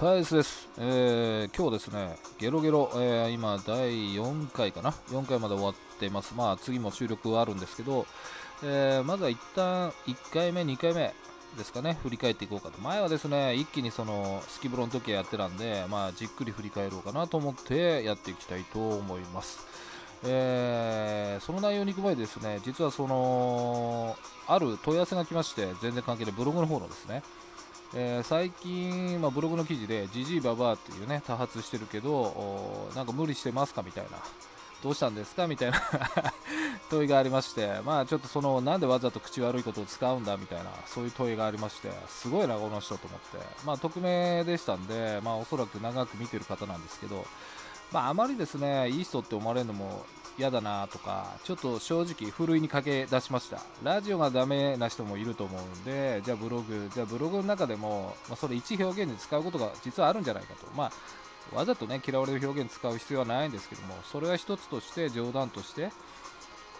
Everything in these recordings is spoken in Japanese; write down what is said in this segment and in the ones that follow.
はい、ですです。えー、今日ですね、ゲロゲロ、えー、今、第4回かな ?4 回まで終わってます。まあ、次も収録はあるんですけど、えー、まずは一旦1回目、2回目ですかね、振り返っていこうかと。前はですね、一気にその、スキブロの時やってたんで、まあ、じっくり振り返ろうかなと思ってやっていきたいと思います。えー、その内容に行く前ですね、実はその、ある問い合わせが来まして、全然関係ないブログの方のですね、えー最近、まあ、ブログの記事で、ジジイババアっていうね、多発してるけど、なんか無理してますかみたいな、どうしたんですかみたいな 問いがありまして、まあちょっとその、なんでわざと口悪いことを使うんだみたいな、そういう問いがありまして、すごいな、この人と思って、まあ匿名でしたんで、まあおそらく長く見てる方なんですけど、まああまりですね、いい人って思われるのも嫌だなとか、ちょっと正直、ふるいにかけ出しました。ラジオがダメな人もいると思うんで、じゃあブログ、じゃあブログの中でも、まあ、それ一表現で使うことが実はあるんじゃないかと。まあ、わざとね、嫌われる表現使う必要はないんですけども、それは一つとして、冗談として、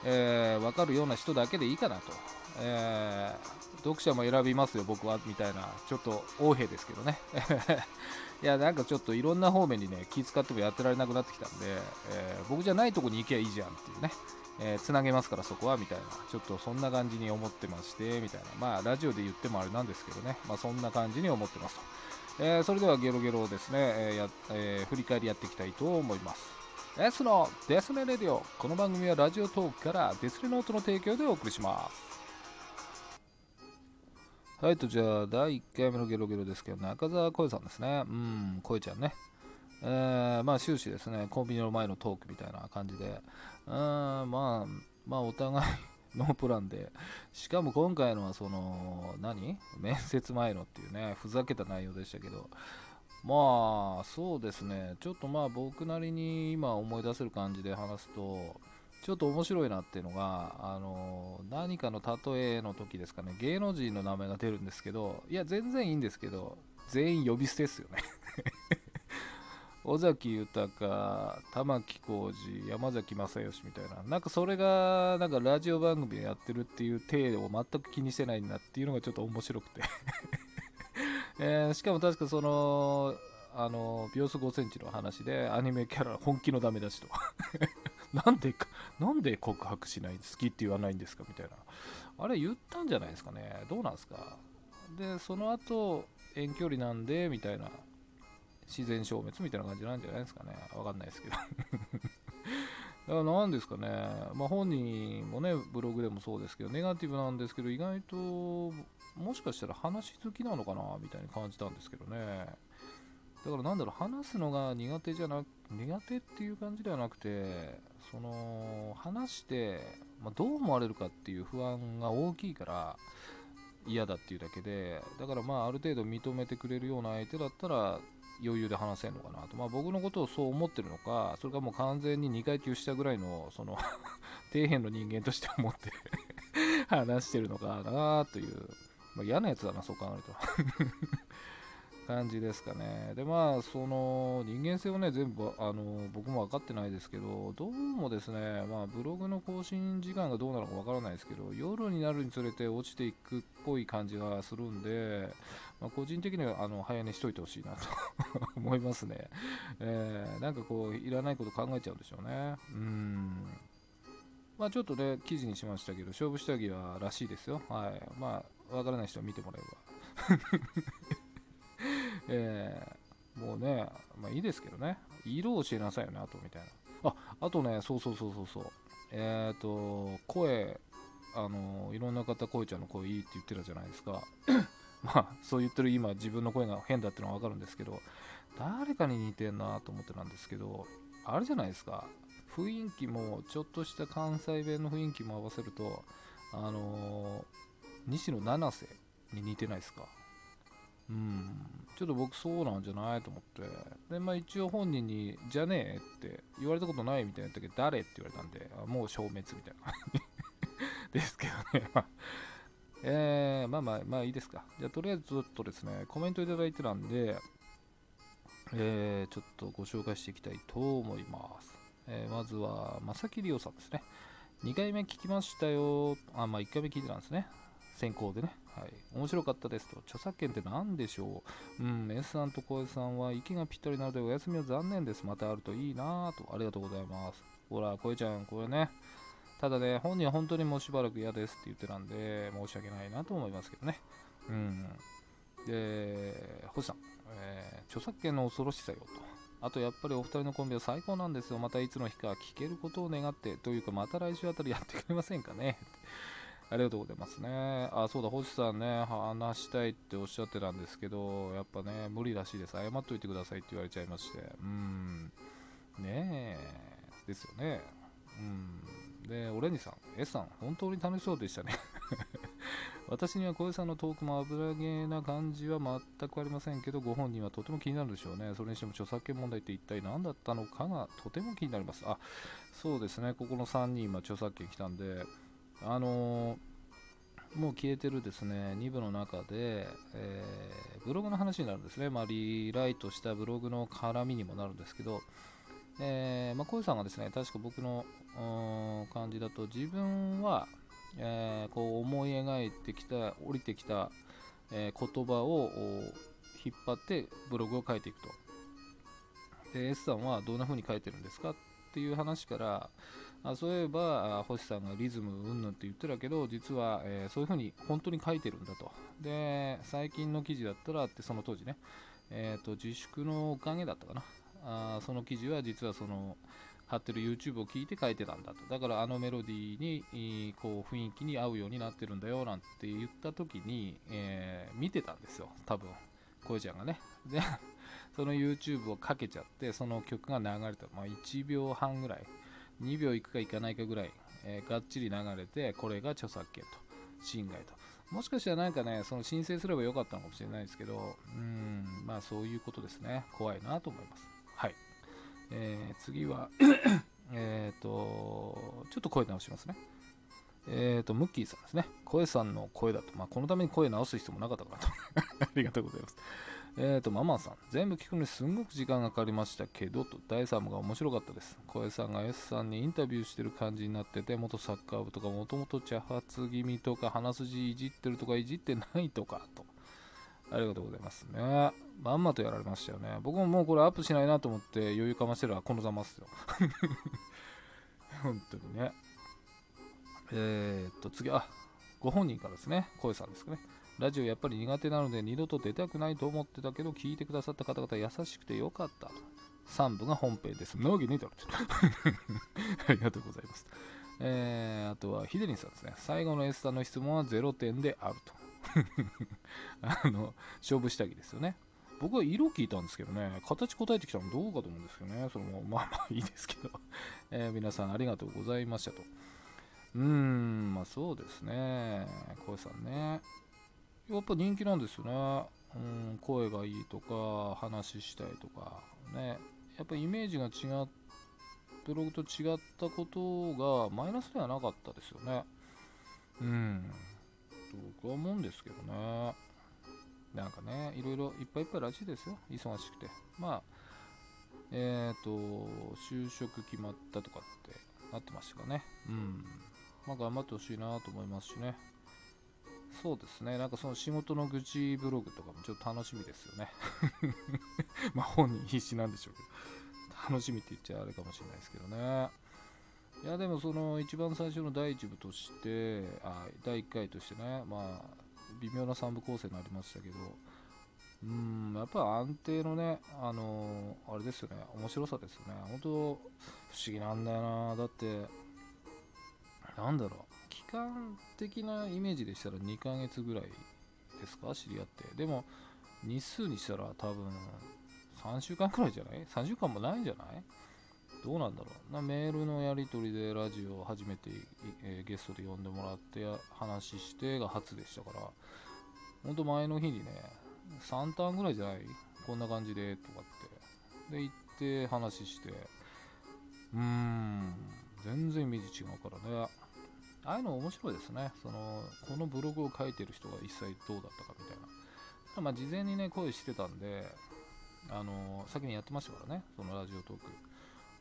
えー、分かるような人だけでいいかなと。えー読者も選びますよ、僕は、みたいな、ちょっと横柄ですけどね。いや、なんかちょっといろんな方面にね、気遣ってもやってられなくなってきたんで、えー僕じゃないとこに行けばいいじゃんっていうね、えーつなげますからそこは、みたいな、ちょっとそんな感じに思ってまして、みたいな、まあ、ラジオで言ってもあれなんですけどね、まあ、そんな感じに思ってますと。えーそれではゲロゲロをですね、えーやえー振り返りやっていきたいと思います。S のデスネレディオ。この番組はラジオトークからデスレノートの提供でお送りします。はいと、じゃあ、第1回目のゲロゲロですけど、中澤声さんですね。うん、声ちゃんね。えーまあ終始ですね、コンビニの前のトークみたいな感じで、うん、まあ、まあお互い ノープランで、しかも今回のはその、何？面接前のっていうね、ふざけた内容でしたけど、まあ、そうですね、ちょっとまあ僕なりに今思い出せる感じで話すと、ちょっと面白いなっていうのが、あの何かの例えの時ですかね、芸能人の名前が出るんですけど、いや、全然いいんですけど、全員呼び捨てですよね。尾崎豊、玉置浩二、山崎正義みたいな、なんかそれがなんかラジオ番組でやってるっていう体を全く気にしてないんだっていうのがちょっと面白くて、えーしかも確かその、あの秒速5センチの話でアニメキャラ本気のダメ出しと。なんでなんで告白しない好きって言わないんですかみたいな。あれ言ったんじゃないですかね。どうなんですか。でその後遠距離なんでみたいな。自然消滅みたいな感じなんじゃないですかね。わかんないですけど。だから何ですかね、まあ、本人もねブログでもそうですけどネガティブなんですけど意外ともしかしたら話好きなのかなみたいに感じたんですけどね。だからなんだろう話すのが苦手じゃなく苦手っていう感じではなくてその話して、まあ、どう思われるかっていう不安が大きいから嫌だっていうだけでだからまあある程度認めてくれるような相手だったら余裕で話せるのかなと、まあ、僕のことをそう思ってるのかそれかもう完全に2階級下ぐらいのその 底辺の人間として思って話してるのかなという、まあ、嫌なやつだなそう考えると。感じですかね。で、まあ、その人間性をね、全部あの僕も分かってないですけど、どうもですね、まあ、ブログの更新時間がどうなのか分からないですけど、夜になるにつれて落ちていくっぽい感じがするんで、まあ、個人的にはあの早寝しといてほしいなと 思いますね。えーなんかこう、いらないこと考えちゃうんでしょうね。うん。まあちょっとね、記事にしましたけど、勝負下着はらしいですよ。はい。まあ、わからない人は見てもらえば。えーもうね、まあいいですけどね、色を教えなさいよね、あとみたいな。あ、あとね、そうそうそうそうそう。えっ、と、声、あの、いろんな方、声ちゃんの声いいって言ってたじゃないですか。まあ、そう言ってる今、自分の声が変だってのはわかるんですけど、誰かに似てんなと思ってたんですけど、あれじゃないですか、雰囲気も、ちょっとした関西弁の雰囲気も合わせると、あの西野七瀬に似てないですか。うん、ちょっと僕そうなんじゃないと思って。で、まあ一応本人に、じゃねえって言われたことないみたいな時誰って言われたんで、もう消滅みたいな感じ ですけどね。まあえー、まあまあ、まあいいですか。じゃあとりあえずちょっとですね、コメントいただいてたんで、えー、ちょっとご紹介していきたいと思います。えーまずは、まさきりおさんですね。2回目聞きましたよ。あ、まあ1回目聞いてたんですね。先行でね、はい、面白かったですと、著作権って何でしょう、うん、S さんと小江さんは息がぴったりなのでお休みは残念です、またあるといいなと、ありがとうございます。ほら、小江ちゃん、これね、ただね、本人は本当にもうしばらく嫌ですって言ってたんで、申し訳ないなと思いますけどね。うん。で、星さん、えー、著作権の恐ろしさよと。あとやっぱりお二人のコンビは最高なんですよ。またいつの日か聞けることを願って、というかまた来週あたりやってくれませんかね。ありがとうございますね。あ、そうだ、星さんね、話したいっておっしゃってたんですけど、やっぱね、無理らしいです。謝っといてくださいって言われちゃいまして。うん。ねえ、ですよね。うん。で、オレンジさん、S さん、本当に楽しそうでしたね。私には小江さんのトークも油げな感じは全くありませんけど、ご本人はとても気になるでしょうね。それにしても著作権問題って一体何だったのかがとても気になります。あ、そうですね、ここの3人今著作権来たんで、あのー、もう消えてるですね2部の中で、えー、ブログの話になるんですね、まあ、リライトしたブログの絡みにもなるんですけど、えーまあ、小さんがですね確か僕の感じだと自分は、えー、こう思い描いてきた降りてきた、え、言葉を引っ張ってブログを書いていくと。で S さんはどんな風に書いてるんですかっていう話からあそういえば星さんがリズムうんぬんって言ってたけど実は、えー、そういう風に本当に書いてるんだと。で最近の記事だったらってその当時ね、えーと、自粛のおかげだったかな。あその記事は実はその貼ってる YouTube を聞いて書いてたんだと。だからあのメロディーにこう雰囲気に合うようになってるんだよなんて言った時に、えー、見てたんですよ。多分声ちゃんがね。でその YouTube をかけちゃってその曲が流れた、まあ、1秒半ぐらい。2秒いくかいかないかぐらい、えー、がっちり流れて、これが著作権と、侵害と。もしかしたらなんかね、その申請すればよかったのかもしれないですけど、うん、まあそういうことですね。怖いなと思います。はい。えー、次は えっと、ちょっと声直しますね。えっ、ー、と、ムッキーさんですね。声さんの声だと。まあ、このために声直す必要もなかったかなと。ありがとうございます。えっ、ー、と、ママさん。全部聞くのにすんごく時間がかかりましたけど、と、第3部が面白かったです。声さんが S さんにインタビューしてる感じになってて、元サッカー部とか、もともと茶髪気味とか、鼻筋いじってるとか、いじってないとか、と。ありがとうございますね。まんまとやられましたよね。僕ももうこれアップしないなと思って余裕かましてるはこのざますよ。本当にね。えー、っと、次、あ、ご本人からですね。声さんですかね。ラジオやっぱり苦手なので二度と出たくないと思ってたけど聞いてくださった方々優しくてよかった。3部が本編です。なわけねえだろ ありがとうございます。えー、あとはヒデリンさんですね。最後の S さんの質問は0点であると。あの、勝負下着ですよね。僕は色聞いたんですけどね、形答えてきたのどうかと思うんですけどね、それもまあまあいいですけど、えー、皆さんありがとうございましたと。うーん、まあそうですね、小江さんね。やっぱ人気なんですよね。うん、声がいいとか、話したいとか、ね。やっぱイメージが違っブログと違ったことがマイナスではなかったですよね。うん。僕は思うんですけどね。なんかね、いろいろいっぱいいっぱいらしいですよ。忙しくて。まあ、えっ、ー、と、就職決まったとかってなってましたかね。うん。まあ、頑張ってほしいなと思いますしね。そうですね。なんかその仕事の愚痴ブログとかもちょっと楽しみですよね。まあ本人必死なんでしょうけど。楽しみって言っちゃあれかもしれないですけどね。いやでもその一番最初の第1部として、あ第1回としてね、まあ微妙な3部構成になりましたけど、うん、やっぱ安定のね、あのー、あれですよね、面白さですよね。本当不思議なんだよな。だって、なんだろう、間的なイメージでしたら2ヶ月ぐらいですか？知り合って。でも日数にしたら多分3週間くらいじゃない ?3 週間もないんじゃない？どうなんだろう。なメールのやり取りでラジオを初めて、えー、ゲストで呼んでもらって話してが初でしたから。ほんと前の日にね3ターンぐらいじゃない？こんな感じでとかって。で行って話して。うーん全然イメージ違うからね。ああいうの面白いですね。その、このブログを書いてる人が一切どうだったかみたいな。まあ、事前にね、声してたんで、あの先にやってましたからね、そのラジオトーク。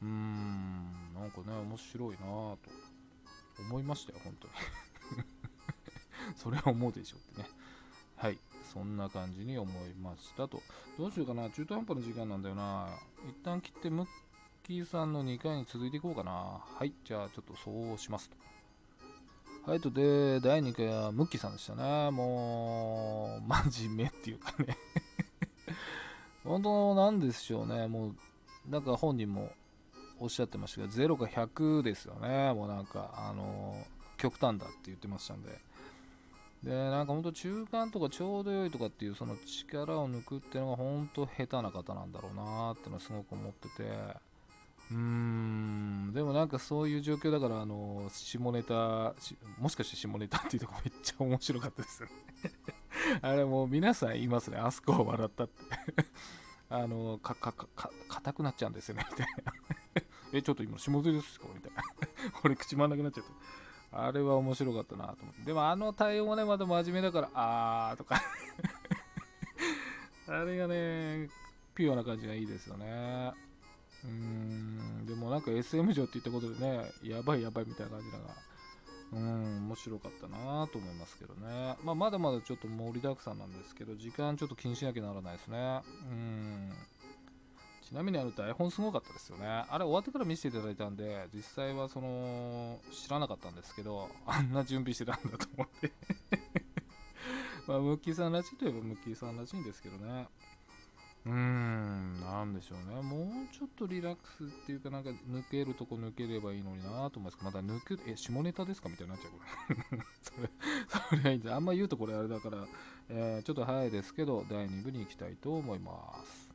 うーん、なんかね、面白いなぁと思いましたよ、本当に。それは思うでしょうってね。はい。そんな感じに思いましたと。どうしようかな。中途半端な時間なんだよな。一旦切ってムッキーさんの2回に続いていこうかな。はい。じゃあちょっとそうしますと。はいとで第2回はムッキーさんでしたね。もう真面目っていうかね。本当なんでしょうね。もうなんか本人もおっしゃってましたけど0か100ですよね。もうなんかあの極端だって言ってましたんで。でなんかほんと中間とかちょうど良いとかっていうその力を抜くっていうのが本当下手な方なんだろうなってのはすごく思ってて。うん。でもなんかそういう状況だからあの下ネタもしかして下ネタっていうとこめっちゃ面白かったですよね。あれもう皆さん言いますね。あそこは笑ったって。あのかかか硬くなっちゃうんですよね。みたいな。えちょっと今下ネタですか？みたいな。俺口回んなくなっちゃったあれは面白かったなと思って。でもあの対応もねまた真面目だからあーとか。あれがねピュアな感じがいいですよね。うんでもなんか SM 上って言ったことでねやばいやばいみたいな感じだがうん面白かったなと思いますけどね、まあ、まだまだちょっと盛りだくさんなんですけど時間ちょっと気にしなきゃならないですね。うん。ちなみにあの台本すごかったですよね。あれ終わってから見せていただいたんで実際はその知らなかったんですけどあんな準備してたんだと思って。まあムッキーさんらしいといえばムッキーさんらしいんですけどね。うん、なんでしょうね。もうちょっとリラックスっていうか、なんか抜けるとこ抜ければいいのになと思いますけど、まだ抜け、え、下ネタですかみたいになっちゃう、これ。それ、それはいいん。あんま言うとこれあれだから、えー、ちょっと早いですけど、第2部に行きたいと思います。